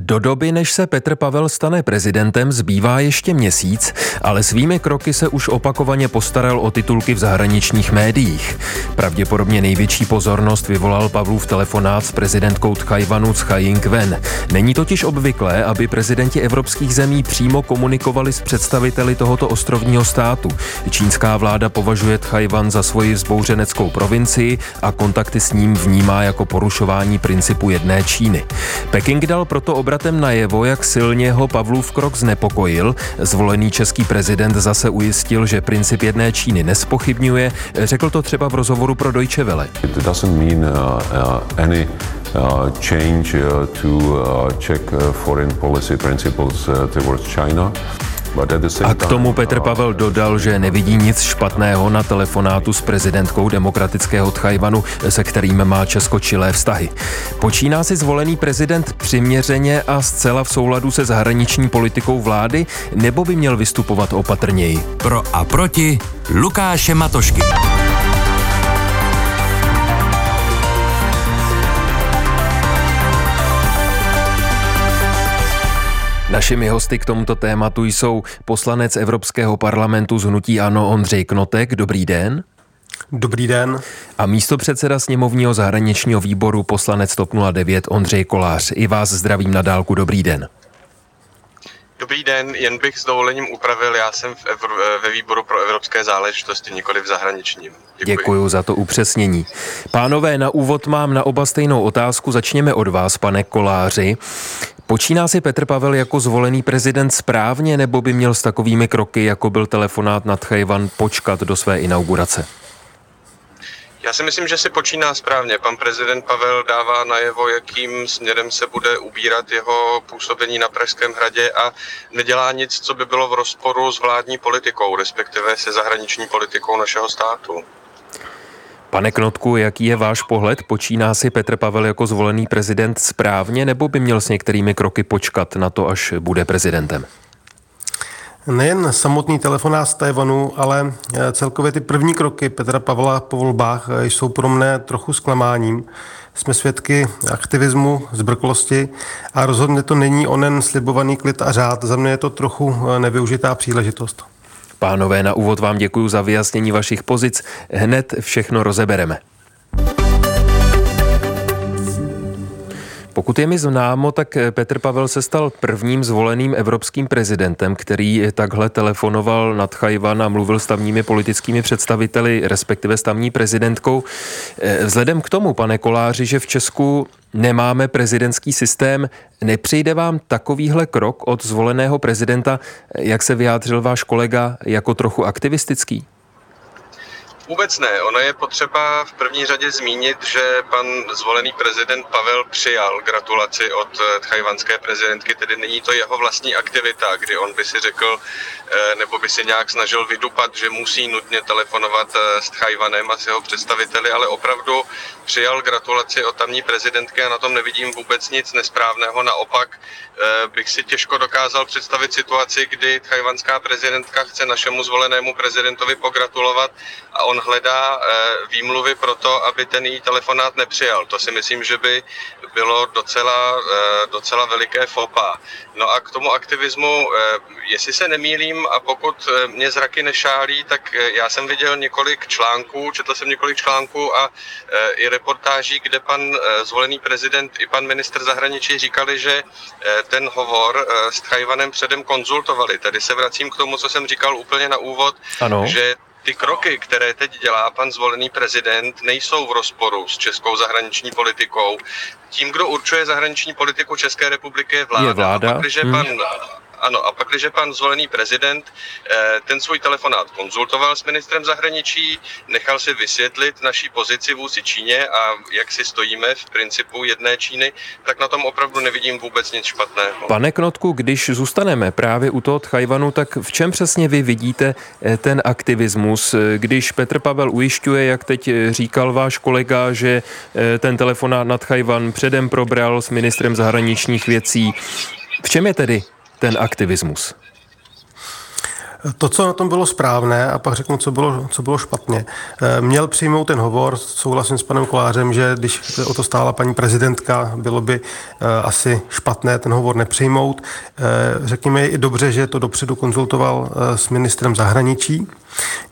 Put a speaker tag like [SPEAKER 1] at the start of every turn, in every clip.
[SPEAKER 1] Do doby, než se Petr Pavel stane prezidentem, zbývá ještě měsíc, ale svými kroky se už opakovaně postaral o titulky v zahraničních médiích. Pravděpodobně největší pozornost vyvolal Pavlův telefonát s prezidentkou Tchajvanu Tsai Ing-wen. Není totiž obvyklé, aby prezidenti evropských zemí přímo komunikovali s představiteli tohoto ostrovního státu. Čínská vláda považuje Tchajvan za svoji vzbouřeneckou provincii a kontakty s ním vnímá jako porušování principu jedné Číny. Peking dal proto obratem najevo, jak silně ho Pavlův krok znepokojil. Zvolený český prezident zase ujistil, že princip jedné Číny nespochybňuje. Řekl to třeba v rozhovoru pro Deutsche Welle.
[SPEAKER 2] It doesn't mean uh, uh, any uh, change uh, to uh, check uh, foreign policy principles uh, towards China.
[SPEAKER 1] A k tomu Petr Pavel dodal, že nevidí nic špatného na telefonátu s prezidentkou demokratického Tchajvanu, se kterým má česko-čilé vztahy. Počíná si zvolený prezident přiměřeně a zcela v souladu se zahraniční politikou vlády, nebo by měl vystupovat opatrněji?
[SPEAKER 3] Pro a proti Lukáše Matošky.
[SPEAKER 1] Našimi hosty k tomuto tématu jsou poslanec Evropského parlamentu z Hnutí Ano Ondřej Knotek. Dobrý den.
[SPEAKER 4] Dobrý den.
[SPEAKER 1] A místo předseda sněmovního zahraničního výboru poslanec TOP 09 Ondřej Kolář. I vás zdravím na dálku. Dobrý den.
[SPEAKER 5] Dobrý den, jen bych s dovolením upravil, já jsem v Evro- ve výboru pro evropské záležitosti, nikoli v zahraničním.
[SPEAKER 1] Děkuji. Děkuji za to upřesnění. Pánové, na úvod mám na oba stejnou otázku. Začněme od vás, pane Koláři. Počíná si Petr Pavel jako zvolený prezident správně, nebo by měl s takovými kroky, jako byl telefonát nad Chajvan, počkat do své inaugurace?
[SPEAKER 5] Já si myslím, že si počíná správně. Pan prezident Pavel dává najevo, jakým směrem se bude ubírat jeho působení na Pražském hradě a nedělá nic, co by bylo v rozporu s vládní politikou, respektive se zahraniční politikou našeho státu.
[SPEAKER 1] Pane Knotku, jaký je váš pohled? Počíná si Petr Pavel jako zvolený prezident správně, nebo by měl s některými kroky počkat na to, až bude prezidentem?
[SPEAKER 4] Nejen samotný telefonát z Tajvanu, ale eh, celkově ty první kroky Petra Pavla po volbách eh, jsou pro mne trochu zklamáním. Jsme svědky aktivismu, zbrklosti a rozhodně to není onen slibovaný klid a řád. Za mě je to trochu eh, nevyužitá příležitost.
[SPEAKER 1] Pánové, na úvod vám děkuji za vyjasnění vašich pozic. Hned všechno rozebereme. Pokud je mi známo, tak Petr Pavel se stal prvním zvoleným evropským prezidentem, který takhle telefonoval nad Chajvan a mluvil s tamními politickými představiteli, respektive s tamní prezidentkou. Vzhledem k tomu, pane Koláři, že v Česku nemáme prezidentský systém, nepřijde vám takovýhle krok od zvoleného prezidenta, jak se vyjádřil váš kolega, jako trochu aktivistický?
[SPEAKER 5] Vůbec ne. Ono je potřeba v první řadě zmínit, že pan zvolený prezident Pavel přijal gratulaci od eh, tchajvanské prezidentky, tedy není to jeho vlastní aktivita, kdy on by si řekl, eh, nebo by si nějak snažil vydupat, že musí nutně telefonovat eh, s Tchajvanem a s jeho představiteli, ale opravdu přijal gratulaci od tamní prezidentky a na tom nevidím vůbec nic nesprávného. Naopak bych si těžko dokázal představit situaci, kdy tchajvanská prezidentka chce našemu zvolenému prezidentovi pogratulovat a on on hledá eh, výmluvy pro to, aby ten její telefonát nepřijal. To si myslím, že by bylo docela, eh, docela veliké fopa. No a k tomu aktivismu, eh, jestli se nemýlím a pokud mě zraky nešálí, tak já jsem viděl několik článků, četl jsem několik článků a i reportáží, kde pan zvolený prezident i pan minister zahraničí říkali, že ten hovor s Tchajvanem předem konzultovali. Tady se vracím k tomu, co jsem říkal úplně na úvod, ano. že ty kroky, které teď dělá pan zvolený prezident, nejsou v rozporu s českou zahraniční politikou. Tím, kdo určuje zahraniční politiku České republiky, je vláda.
[SPEAKER 1] Je vláda.
[SPEAKER 5] A pak, když hmm. pan ano, a pak, když pan zvolený prezident eh, ten svůj telefonát konzultoval s ministrem zahraničí, nechal si vysvětlit naší pozici vůči Číně a jak si stojíme v principu jedné Číny, tak na tom opravdu nevidím vůbec nic špatného.
[SPEAKER 1] Pane Knotku, když zůstaneme právě u toho Tchajvanu, tak v čem přesně vy vidíte eh, ten aktivismus, když Petr Pavel ujišťuje, jak teď eh, říkal váš kolega, že ten telefonát nad Tchajvan předem probral s ministrem zahraničních věcí. V čem je tedy ten aktivismus?
[SPEAKER 4] To, co na tom bylo správné, a pak řeknu, co bylo, co bylo špatně. Eh, měl přijmout ten hovor, souhlasím s panem Kolářem, že když o to stála paní prezidentka, bylo by eh, asi špatné ten hovor nepřijmout. Eh, řekněme i dobře, že to dopředu konzultoval s ministrem zahraničí.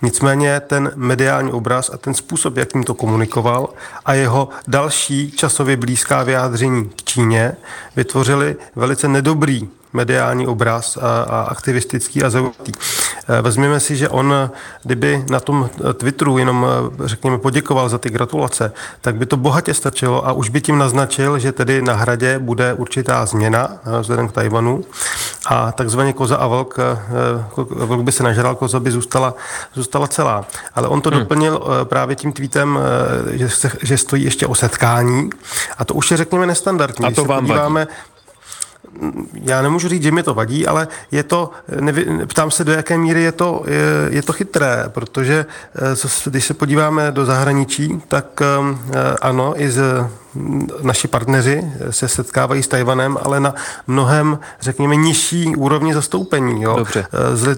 [SPEAKER 4] Nicméně ten mediální obraz a ten způsob, jakým to komunikoval a jeho další časově blízká vyjádření k Číně vytvořili velice nedobrý mediální obraz a, a aktivistický a zaujatý. Eh, vezměme si, že on, kdyby na tom Twitteru jenom, eh, řekněme, poděkoval za ty gratulace, tak by to bohatě stačilo a už by tím naznačil, že tedy na hradě bude určitá změna eh, vzhledem k Tajvanu a takzvaně koza a vlk, vlk by se nažral, koza by zůstala, zůstala celá. Ale on to hmm. doplnil právě tím tweetem, že, se, že stojí ještě o setkání a to už je, řekněme, nestandardní.
[SPEAKER 1] A to vám podíváme, vadí
[SPEAKER 4] já nemůžu říct, že mi to vadí, ale je to, nevy, ptám se, do jaké míry je to, je, je to chytré, protože eh, když se podíváme do zahraničí, tak eh, ano, i z naši partneři se setkávají s Tajvanem, ale na mnohem, řekněme, nižší úrovni zastoupení. Jo.
[SPEAKER 1] Dobře.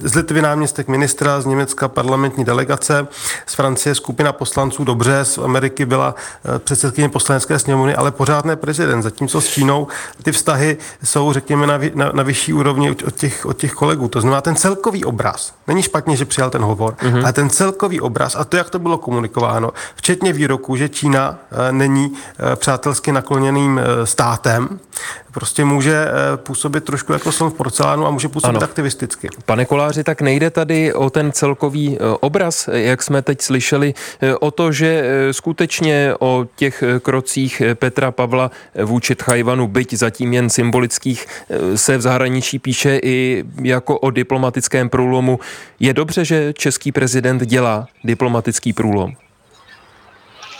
[SPEAKER 4] Z Litvy náměstek ministra, z Německa parlamentní delegace, z Francie skupina poslanců, dobře, z Ameriky byla eh, předsedkyně poslanecké sněmovny, ale pořád ne prezident. Zatímco s Čínou ty vztahy jsou, řekněme, na, na, na vyšší úrovni od těch, od těch kolegů. To znamená, ten celkový obraz, není špatně, že přijal ten hovor, mm-hmm. ale ten celkový obraz a to, jak to bylo komunikováno, včetně výroku, že Čína eh, není eh, přátelsky nakloněným eh, státem, prostě může eh, působit trošku jako slon v porcelánu a může působit ano. aktivisticky.
[SPEAKER 1] Pane Koláři, tak nejde tady o ten celkový eh, obraz, jak jsme teď slyšeli, o to, že skutečně o těch krocích Petra Pavla vůči Tchajvanu, byť zatím jen symbolických, se v zahraničí píše i jako o diplomatickém průlomu. Je dobře, že český prezident dělá diplomatický průlom?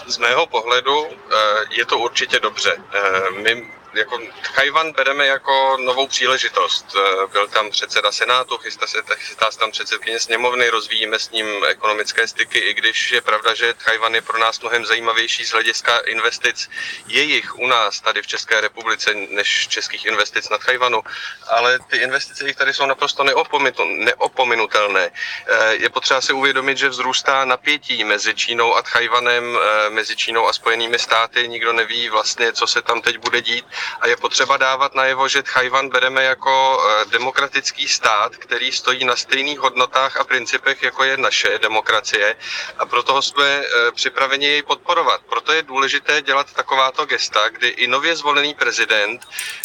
[SPEAKER 5] Z mého pohledu eh, je to určitě dobře. Eh, my jako Chajvan bereme jako novou příležitost. Eh, byl tam předseda Senátu, chystá se, chystá se tam předsedkyně sněmovny, rozvíjíme s ním ekonomické styky, i když je pravda, že Chajvan je pro nás mnohem zajímavější z hlediska investic jejich u nás tady v České republice, než českých investic na Chajvanu. Ale ty investice jich tady jsou naprosto neopominutelné. Eh, je potřeba si uvědomit, že vzrůstá napětí mezi Čínou a Chajvanem, eh, mezi Čínou a Spojenými státy. Nikdo neví vlastně, co se tam teď bude dít a je potřeba dávat najevo, že Tchajvan bereme jako eh, demokratický stát, který stojí na stejných hodnotách a principech, jako je naše demokracie a proto jsme eh, připraveni jej podporovat. Proto je důležité dělat takováto gesta, kdy i nově zvolený prezident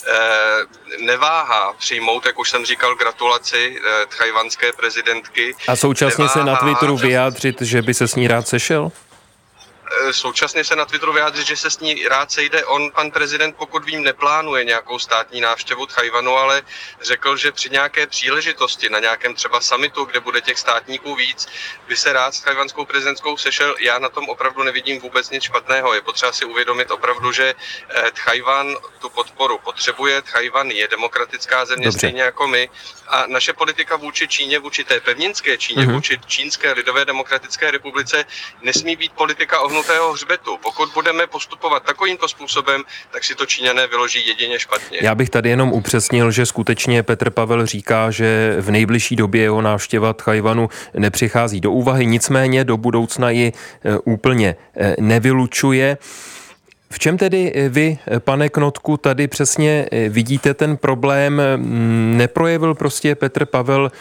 [SPEAKER 5] eh, neváhá přijmout, jak už jsem říkal, gratulaci tchajvanské prezidentky.
[SPEAKER 1] A současně neváhá, se na Twitteru vyjádřit, že by se s ní rád sešel?
[SPEAKER 5] Eh, současně se na Twitteru vyjádřit, že se s ní rád sejde. On, pan prezident, pokud vím, neplánuje nějakou státní návštěvu Tchajvanu, ale řekl, že při nějaké příležitosti, na nějakém třeba summitu, kde bude těch státníků víc, by se rád s tchajvanskou prezidentskou sešel. Já na tom opravdu nevidím vůbec nic špatného. Je potřeba si uvědomit opravdu, že eh, Tchajvan tu podporu potřebuje. Tchajvan je demokratická země Dobře. stejně jako my. A naše politika vůči Číně, vůči té pevninské Číně, mm-hmm. vůči Čínské lidové demokratické republice nesmí být politika ohnu zahnutého hřbetu. Pokud budeme postupovat takovýmto způsobem, tak si to Číňané vyloží jedině špatně.
[SPEAKER 1] Já bych tady jenom upřesnil, že skutečně Petr Pavel říká, že v nejbližší době jeho návštěva Tchajvanu nepřichází do úvahy, nicméně do budoucna ji e, úplně e, nevylučuje. V čem tedy eh, vy, eh, pane Knotku, tady přesně eh, vidíte ten problém? Mm, neprojevil prostě Petr Pavel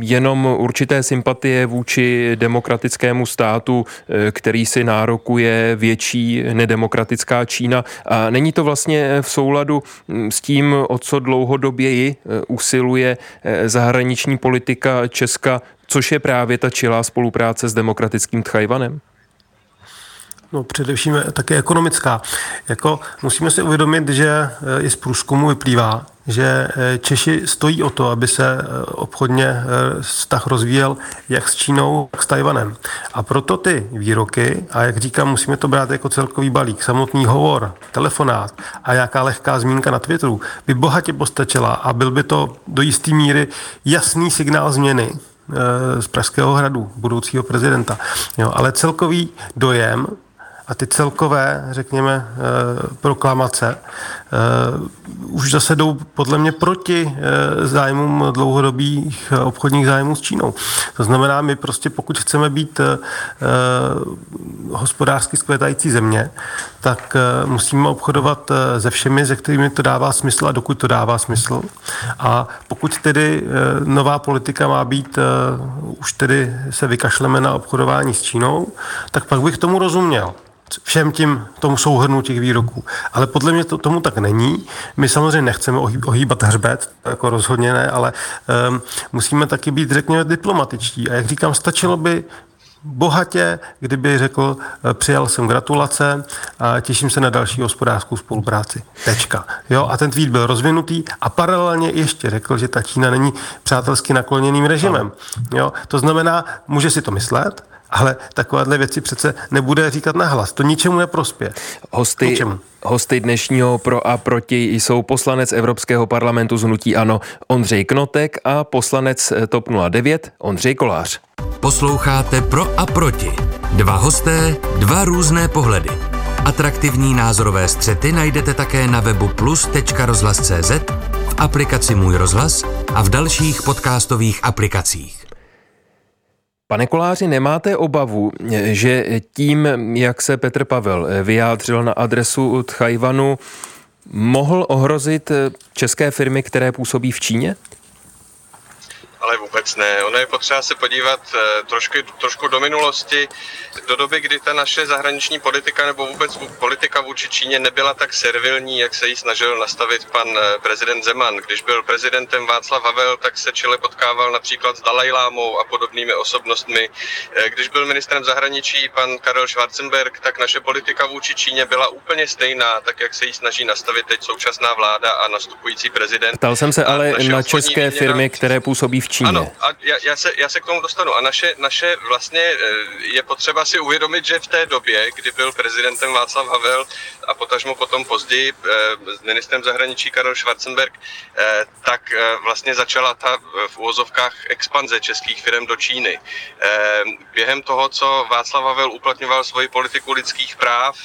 [SPEAKER 1] jenom určité sympatie vůči demokratickému státu, který si nárokuje větší nedemokratická Čína. A není to vlastně v souladu mm, s tím, o co dlouhodoběji usiluje zahraniční politika Česka, což je právě ta čilá spolupráce s demokratickým Tchajvanem?
[SPEAKER 4] No především také ekonomická. Jako musíme si uvědomit, že eh, i z průzkumu vyplývá, že eh, Češi stojí o to, aby se eh, obchodně vztah rozvíjel jak s Čínou, tak s Tajvanem. A proto ty výroky, a jak říkám, musíme to brát jako celkový balík, samotný hovor, telefonát a jaká lehká zmínka na Twitteru by bohatě postačila a byl by to do jisté míry jasný signál změny z Pražského hradu, budoucího prezidenta. Jo, ale celkový dojem a ty celkové, řekněme, proklamace už zase jdou podle mě proti zájmům dlouhodobých obchodních zájmů s Čínou. To znamená, my prostě pokud chceme být hospodářsky skvětající země, tak musíme obchodovat se všemi, ze kterými to dává smysl a dokud to dává smysl. A pokud tedy nová politika má být, už tedy se vykašleme na obchodování s Čínou, tak pak bych tomu rozuměl všem tím tomu souhrnu těch výroků. Ale podle mě to, tomu tak není. My samozřejmě nechceme ohýbat hřbet, jako rozhodně ne, ale um, musíme taky být, řekněme, diplomatičtí. A jak říkám, stačilo by bohatě, kdyby řekl, eh, přijal jsem gratulace a těším se na další hospodářskou spolupráci. Tečka. Jo, a ten tweet byl rozvinutý a paralelně ještě řekl, že ta Čína není přátelsky nakloněným režimem. Jo, to znamená, může si to myslet, ale takovéhle věci přece nebude říkat nahlas. To ničemu neprospě.
[SPEAKER 1] Hosty, ničemu. hosty dnešního Pro a Proti jsou poslanec Evropského parlamentu z Hnutí Ano Ondřej Knotek a poslanec TOP 09 Ondřej Kolář.
[SPEAKER 3] Posloucháte Pro a Proti. Dva hosté, dva různé pohledy. Atraktivní názorové střety najdete také na webu plus.rozhlas.cz, v aplikaci Můj rozhlas a v dalších podcastových aplikacích.
[SPEAKER 1] Pane Koláři, nemáte obavu, že tím, jak se Petr Pavel vyjádřil na adresu Tchajvanu, mohl ohrozit české firmy, které působí v Číně?
[SPEAKER 5] Ale vůbec ne. Ono je potřeba se podívat eh, trošku, trošku do minulosti, do doby, kdy ta naše zahraniční politika nebo vůbec politika vůči Číně nebyla tak servilní, jak se jí snažil nastavit pan eh, prezident Zeman. Když byl prezidentem Václav Havel, tak se čele potkával například s Dalajlámou a podobnými osobnostmi. Eh, když byl ministrem zahraničí pan Karel Schwarzenberg, tak naše politika vůči Číně byla úplně stejná, tak jak se jí snaží nastavit teď současná vláda a nastupující prezident.
[SPEAKER 1] Ptal jsem se ale na české firmy, které působí v Číně.
[SPEAKER 5] Ano, a já, já, se, já se k tomu dostanu. A naše, naše vlastně eh, je potřeba si uvědomit, že v té době, kdy byl prezidentem Václav Havel a potažmo potom později eh, ministrem zahraničí Karel Schwarzenberg, eh, tak vlastně začala ta v úvozovkách expanze českých firm do Číny. Během toho, co Václav Havel uplatňoval svoji politiku lidských práv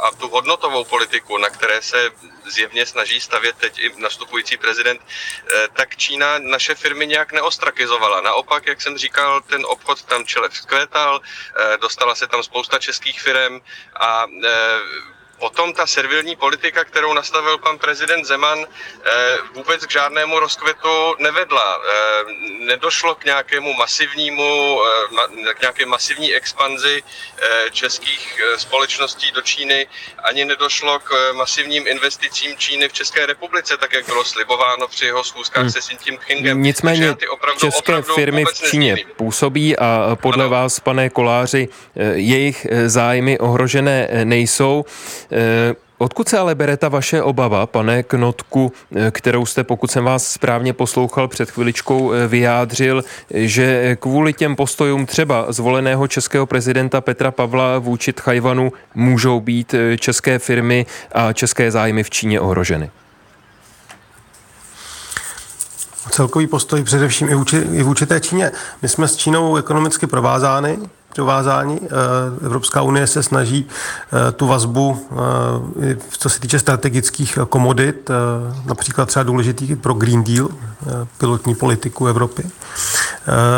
[SPEAKER 5] a tu hodnotovou politiku, na které se zjevně snaží stavět teď i nastupující prezident, tak Čína naše firmy nějak neostrakizovala. Naopak, jak jsem říkal, ten obchod tam čele vzkvétal, eh, dostala se tam spousta českých firm a eh, Potom ta servilní politika, kterou nastavil pan prezident Zeman, eh, vůbec k žádnému rozkvetu nevedla. Nedošlo k nějakému masivnímu, k nějaké masivní expanzi českých společností do Číny, ani nedošlo k masivním investicím Číny v České republice, tak jak bylo slibováno při jeho schůzkách hmm. se Xi Jinpingem.
[SPEAKER 1] Nicméně opravdu, české opravdu firmy v Číně nezmíním. působí a podle ano. vás, pane Koláři, eh, jejich eh, zájmy ohrožené eh, nejsou. Odkud se ale bere ta vaše obava, pane Knotku, kterou jste, pokud jsem vás správně poslouchal před chviličkou, vyjádřil, že kvůli těm postojům třeba zvoleného českého prezidenta Petra Pavla vůči Tchajvanu můžou být české firmy a české zájmy v Číně ohroženy?
[SPEAKER 4] celkový postoj především i vůči, i vůči té Číně. My jsme s Čínou ekonomicky provázány, provázání. Eh, Evropská unie se snaží eh, tu vazbu, eh, co se týče strategických komodit, například třeba důležitý pro Green Deal, pilotní politiku Evropy,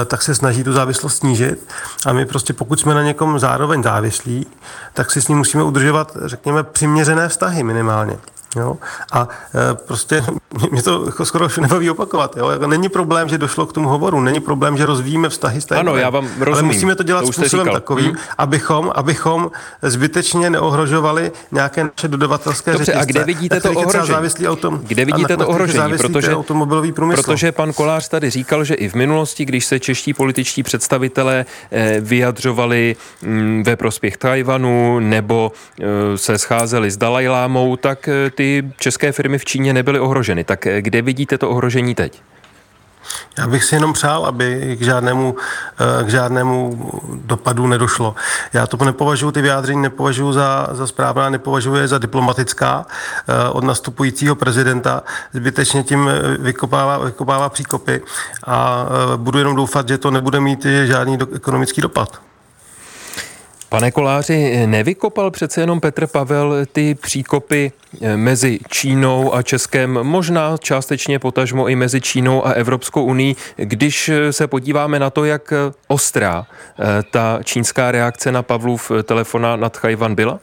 [SPEAKER 4] tak se snaží tu závislost snížit. A my prostě, pokud jsme na někom zároveň závislí, tak si s ním musíme udržovat, řekněme, přiměřené vztahy minimálně. Jo? A prostě mě to jako skoro už nebaví opakovat. Jo? Jako není problém, že došlo k tomu hovoru, není problém, že rozvíjíme vztahy s
[SPEAKER 1] Ano, já vám rozumím.
[SPEAKER 4] Ale musíme to dělat to způsobem takovým, hmm. abychom, abychom zbytečně neohrožovali nějaké naše dodavatelské
[SPEAKER 1] Dobře, řetězce. a kde vidíte to ohrožení? Autom, kde vidíte to ohrožení? Protože,
[SPEAKER 4] automobilový průmysl.
[SPEAKER 1] protože pan Kolář tady říkal, že i v minulosti, když se čeští političtí představitelé eh, vyjadřovali mm, ve prospěch Tajvanu nebo eh, se scházeli s Dalajlámou, tak eh, ty české firmy v Číně nebyly ohroženy. Tak eh, kde vidíte to ohrožení teď?
[SPEAKER 4] Já bych si jenom přál, aby k žádnému, eh, k žádnému dopadu nedošlo. Já to nepovažuji, ty vyjádření nepovažuji za, za správná, nepovažuji je za diplomatická eh, od nastupujícího prezidenta. Zbytečně tím vykopává, vykopává příkopy a budu jenom doufat, že to nebude mít žádný do, ekonomický dopad.
[SPEAKER 1] Pane Koláři, nevykopal přece jenom Petr Pavel ty příkopy eh, mezi Čínou a Českem, možná částečně potažmo i mezi Čínou a Evropskou unii, když eh, se podíváme na to, jak ostrá ta čínská reakce na Pavlův telefona nad Chajvan byla?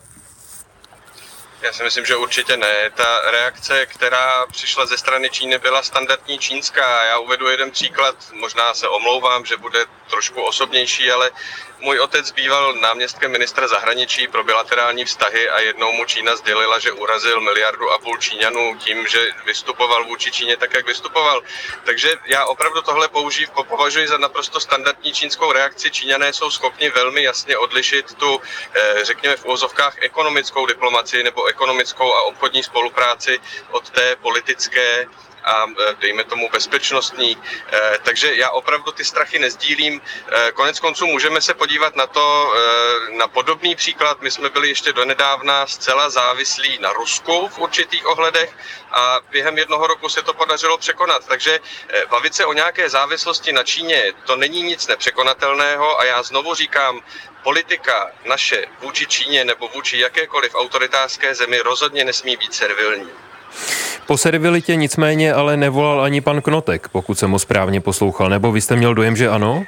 [SPEAKER 5] Já si myslím, že určitě ne. Ta reakce, která přišla ze strany Číny, byla standardní čínská. Já uvedu jeden příklad, možná se omlouvám, že bude trošku osobnější, ale můj otec býval náměstkem ministra zahraničí pro bilaterální vztahy a jednou mu Čína sdělila, že urazil miliardu a půl Číňanů tím, že vystupoval vůči Číně tak, jak vystupoval. Takže já opravdu tohle použij, považuji za naprosto standardní čínskou reakci. Číňané jsou schopni velmi jasně odlišit tu, eh, řekněme v úvozovkách, ekonomickou diplomaci nebo ekonomickou a obchodní spolupráci od té politické a e, dejme tomu bezpečnostní. E, takže já opravdu ty strachy nezdílím. E, konec konců můžeme se podívat na to, na podobný příklad. My jsme byli ještě donedávna zcela závislí na Rusku v určitých ohledech a během jednoho roku se to podařilo překonat. Takže bavit se o nějaké závislosti na Číně, to není nic nepřekonatelného a já znovu říkám, politika naše vůči Číně nebo vůči jakékoliv autoritářské zemi rozhodně nesmí být servilní.
[SPEAKER 1] Po servilitě nicméně ale nevolal ani pan Knotek, pokud jsem ho správně poslouchal, nebo vy jste měl dojem, že ano?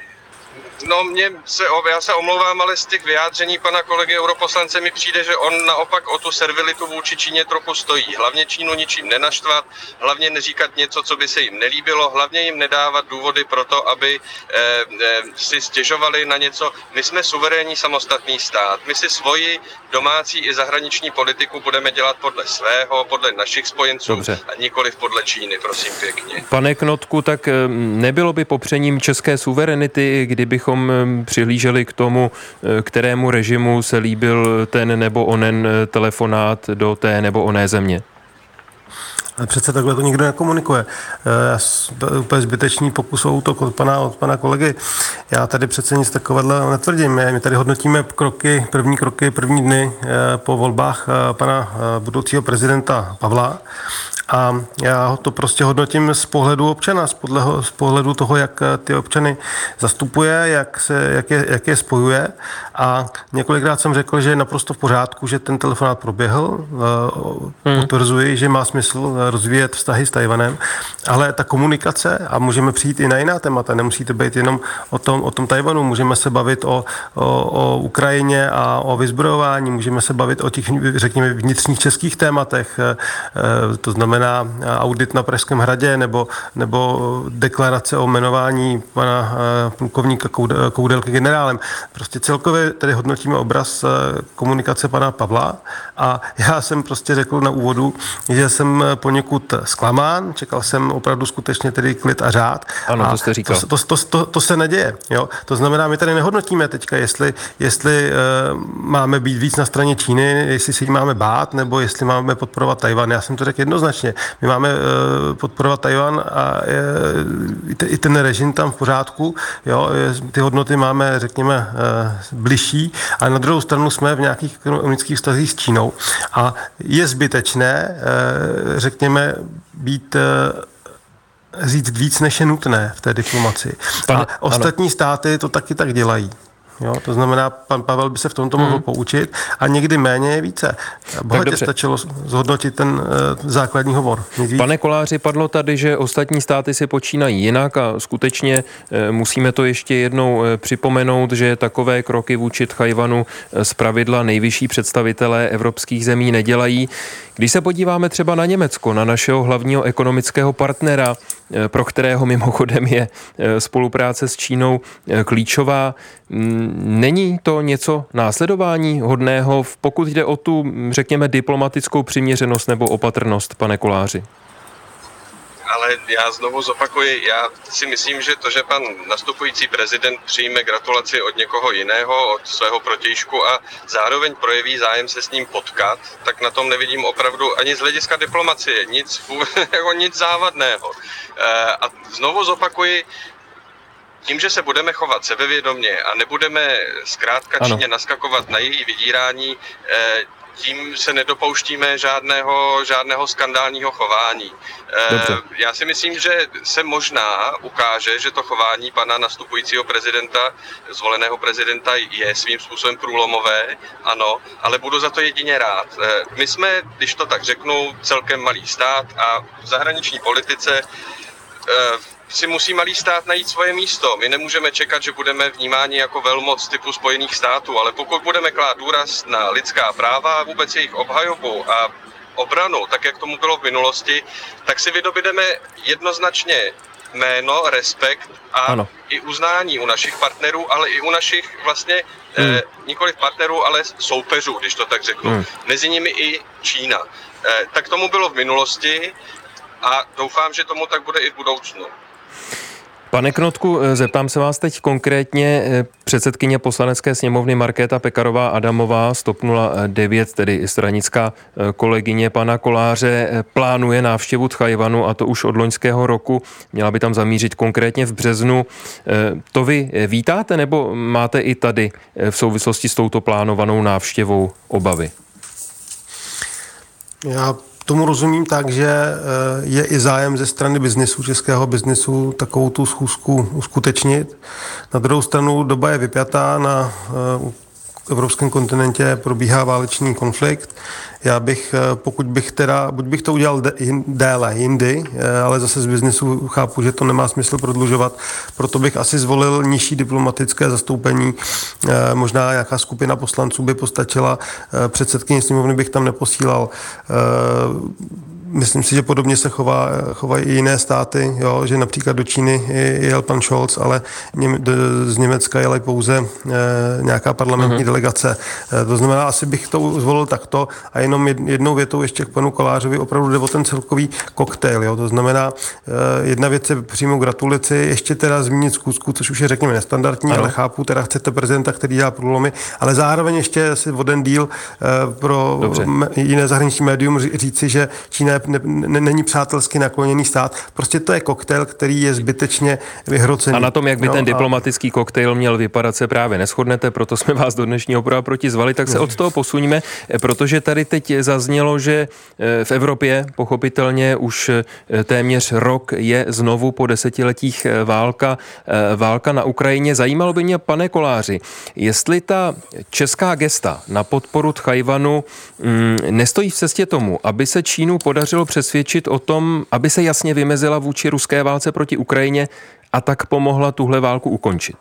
[SPEAKER 5] No, mě se, já se omlouvám, ale z těch vyjádření pana kolegy europoslance mi přijde, že on naopak o tu servilitu vůči Číně trochu stojí. Hlavně Čínu ničím nenaštvat, hlavně neříkat něco, co by se jim nelíbilo, hlavně jim nedávat důvody pro to, aby eh, eh, si stěžovali na něco. My jsme suverénní samostatný stát. My si svoji domácí i zahraniční politiku budeme dělat podle svého, podle našich spojenců Dobře. a nikoli podle Číny, prosím pěkně.
[SPEAKER 1] Pane Knotku, tak eh, nebylo by popřením české suverenity, kdybychom bychom přihlíželi k tomu, eh, kterému režimu se líbil ten nebo onen eh, telefonát do té nebo oné země?
[SPEAKER 4] Ale přece takhle to nikdo nekomunikuje. Úplně zbytečný pokus o útok od pana, od pana kolegy. Já tady přece nic takového netvrdím. My tady hodnotíme kroky, první kroky, první dny po volbách pana budoucího prezidenta Pavla a já to prostě hodnotím z pohledu občana, z, podleho, z pohledu toho, jak eh, ty občany zastupuje, jak, se, jak, je, jak je spojuje. A několikrát jsem řekl, že je naprosto v pořádku, že ten telefonát proběhl. Hmm. Potvrzuji, že má smysl eh, rozvíjet vztahy s Tajvanem, ale ta komunikace, a můžeme přijít i na jiná témata, nemusí to být jenom o tom, o tom Tajvanu, můžeme se bavit o, o, o Ukrajině a o vyzbrojování, můžeme se bavit o těch, řekněme, vnitřních českých tématech, to znamená znamená audit na Pražském hradě nebo, nebo deklarace o jmenování pana eh, plukovníka Koudelky generálem. Prostě celkově tady hodnotíme obraz eh, komunikace pana Pavla a já jsem prostě řekl na úvodu, že jsem poněkud zklamán, čekal jsem opravdu skutečně tedy klid a řád.
[SPEAKER 1] Ano, a to jste říkal.
[SPEAKER 4] To, to, to, to, to se neděje. Jo? To znamená, my tady nehodnotíme teďka, jestli, jestli uh, máme být víc na straně Číny, jestli si ji máme bát, nebo jestli máme podporovat Tajvan. Já jsem to řekl jednoznačně. My máme eh, podporovat Tajvan a i ten režim tam v pořádku. Jo, ty hodnoty máme, řekněme, eh, bližší, ale na druhou stranu jsme v nějakých ekonomických vztazích s Čínou. A je zbytečné, eh, řekněme, být říct víc, než je nutné v té diplomaci. Pane, a ostatní ano. státy to taky tak dělají. Jo, to znamená, pan Pavel by se v tomto mohl hmm. poučit a někdy méně je více. Bohatě stačilo zhodnotit ten uh, základní hovor.
[SPEAKER 1] Pane Koláři, padlo tady, že ostatní státy si počínají jinak a skutečně uh, musíme to ještě jednou uh, připomenout, že takové kroky vůči Tchajvanu z pravidla nejvyšší představitelé evropských zemí nedělají. Když se podíváme třeba na Německo, na našeho hlavního ekonomického partnera, pro kterého mimochodem je eh, spolupráce s Čínou eh, klíčová. Mm, není to něco následování hodného, pokud jde o tu, řekněme, diplomatickou přiměřenost nebo opatrnost, pane Koláři?
[SPEAKER 5] Ale já znovu zopakuji, já si myslím, že to, že pan nastupující prezident přijme gratulaci od někoho jiného, od svého protějšku a zároveň projeví zájem se s ním potkat, tak na tom nevidím opravdu ani z hlediska diplomacie nic, jako nic závadného. Eh, a znovu zopakuji, tím, že se budeme chovat sebevědomně a nebudeme zkrátka ano. Číně naskakovat na její vydírání, eh, tím se nedopouštíme žádného, žádného skandálního chování. Eh, Dobře. Já si myslím, že se možná ukáže, že to chování pana nastupujícího prezidenta, zvoleného prezidenta, je svým způsobem průlomové, ano, ale budu za to jedině rád. Eh, my jsme, když to tak řeknu, celkem malý stát a v zahraniční politice si musí malý stát najít svoje místo. My nemůžeme čekat, že budeme vnímáni jako velmoc typu Spojených států, ale pokud budeme klát důraz na lidská práva a vůbec jejich obhajobu a obranu, tak jak tomu bylo v minulosti, tak si vydobídeme jednoznačně jméno, respekt a ano. i uznání u našich partnerů, ale i u našich vlastně hmm. eh, nikoli partnerů, ale soupeřů, když to tak řeknu. Hmm. Mezi nimi i Čína. Eh, tak tomu bylo v minulosti a doufám, že tomu tak bude i v budoucnu.
[SPEAKER 1] Pane Knotku, eh, zeptám se vás teď konkrétně. Eh, předsedkyně poslanecké sněmovny Markéta Pekarová Adamová, stopnula 9, tedy stranická eh, kolegyně pana Koláře, plánuje návštěvu Tchajvanu a to už od loňského roku. Měla by tam zamířit konkrétně v březnu. To vy vítáte nebo máte i tady v souvislosti s touto plánovanou návštěvou obavy?
[SPEAKER 4] Já tomu rozumím tak, že eh, je i zájem ze strany biznisu, českého biznisu, takovou tu schůzku uskutečnit. Na druhou stranu doba je vypjatá, na eh, evropském kontinentě probíhá válečný konflikt. Já bych, eh, pokud bych teda, buď bych to udělal déle, jindy, eh, ale zase z biznesu chápu, že to nemá smysl prodlužovat, proto bych asi zvolil nižší diplomatické zastoupení. Eh, možná nějaká skupina poslanců by postačila, předsedkyně sněmovny bych tam neposílal Myslím si, že podobně se chová, chovají i jiné státy, jo, že například do Číny jel pan Scholz, ale z Německa jela pouze e, nějaká parlamentní uh-huh. delegace. E, to znamená, asi bych to zvolil takto a jenom jednou větou ještě k panu Kolářovi opravdu jde o ten celkový koktejl. Jo. To znamená, e, jedna věc je přímo gratulaci, ještě teda zmínit zkusku, což už je řekněme nestandardní, ano. ale chápu, teda chcete prezidenta, který dělá průlomy, ale zároveň ještě asi o den díl pro Dobře. jiné zahraniční médium říci, že Čína je ne, ne, není přátelsky nakloněný stát. Prostě to je koktejl, který je zbytečně vyhrocený.
[SPEAKER 1] A na tom, jak by no, ten diplomatický koktejl měl vypadat, se právě neschodnete, proto jsme vás do dnešního prova proti zvali, tak se od toho posuníme, protože tady teď zaznělo, že eh, v Evropě pochopitelně už eh, téměř rok je znovu po desetiletích eh, válka, válka na Ukrajině. Zajímalo by mě, pane Koláři, jestli ta česká gesta na podporu Tchajvanu mm, nestojí v cestě tomu, aby se Čínu podařilo podařilo přesvědčit o tom, aby se jasně vymezila vůči ruské válce proti Ukrajině a tak pomohla tuhle válku ukončit?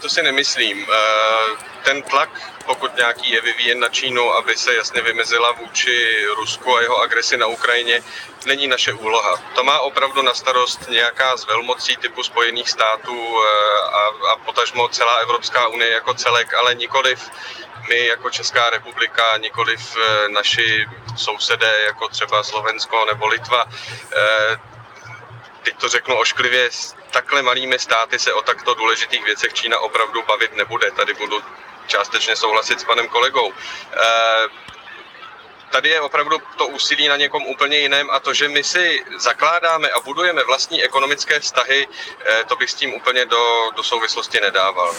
[SPEAKER 5] To si nemyslím. Eh, ten tlak, pokud nějaký je vyvíjen na Čínu, aby se jasně vymezila vůči Rusku a jeho agresi na Ukrajině, není naše úloha. To má opravdu na starost nějaká z velmocí typu Spojených států eh, a, a potažmo celá Evropská unie jako celek, ale nikoliv my jako Česká republika, nikoliv eh, naši sousedé jako třeba Slovensko nebo Litva. Eh, teď to řeknu ošklivě, s takhle malými státy se o takto důležitých věcech Čína opravdu bavit nebude. Tady budu částečně souhlasit s panem kolegou. Eh, tady je opravdu to úsilí na někom úplně jiném a to, že my si zakládáme a budujeme vlastní ekonomické vztahy, to bych s tím úplně do, do souvislosti nedával.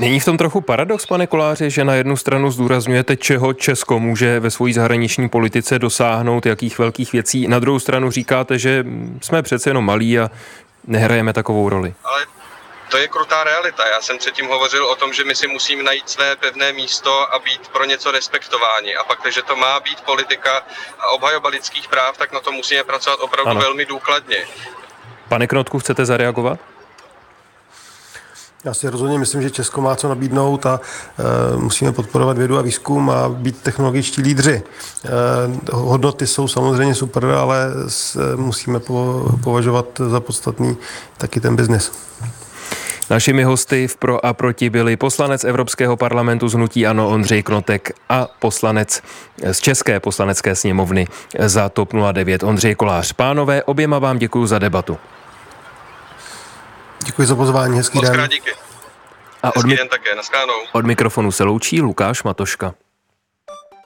[SPEAKER 1] Není v tom trochu paradox, pane Koláři, že na jednu stranu zdůrazňujete, čeho Česko může ve své zahraniční politice dosáhnout, jakých velkých věcí, na druhou stranu říkáte, že jsme přece jenom malí a nehrajeme takovou roli.
[SPEAKER 5] Ale to je krutá realita. Já jsem předtím hovořil o tom, že my si musíme najít své pevné místo a být pro něco respektováni. A pak, když to má být politika a obhajoba lidských práv, tak na to musíme pracovat opravdu ano. velmi důkladně.
[SPEAKER 1] Pane Knotku, chcete zareagovat?
[SPEAKER 4] Já si rozhodně myslím, že Česko má co nabídnout a e, musíme podporovat vědu a výzkum a být technologičtí lídři. E, hodnoty jsou samozřejmě super, ale s, musíme po, považovat za podstatný taky ten biznis.
[SPEAKER 1] Našimi hosty v Pro a Proti byli poslanec Evropského parlamentu z Hnutí Ano Ondřej Knotek a poslanec z České poslanecké sněmovny za TOP 09 Ondřej Kolář. Pánové, oběma vám děkuji za debatu.
[SPEAKER 4] Děkuji za pozvání, hezký
[SPEAKER 5] Moc
[SPEAKER 4] den.
[SPEAKER 5] díky.
[SPEAKER 1] A od, mi- den také, od mikrofonu se loučí Lukáš Matoška.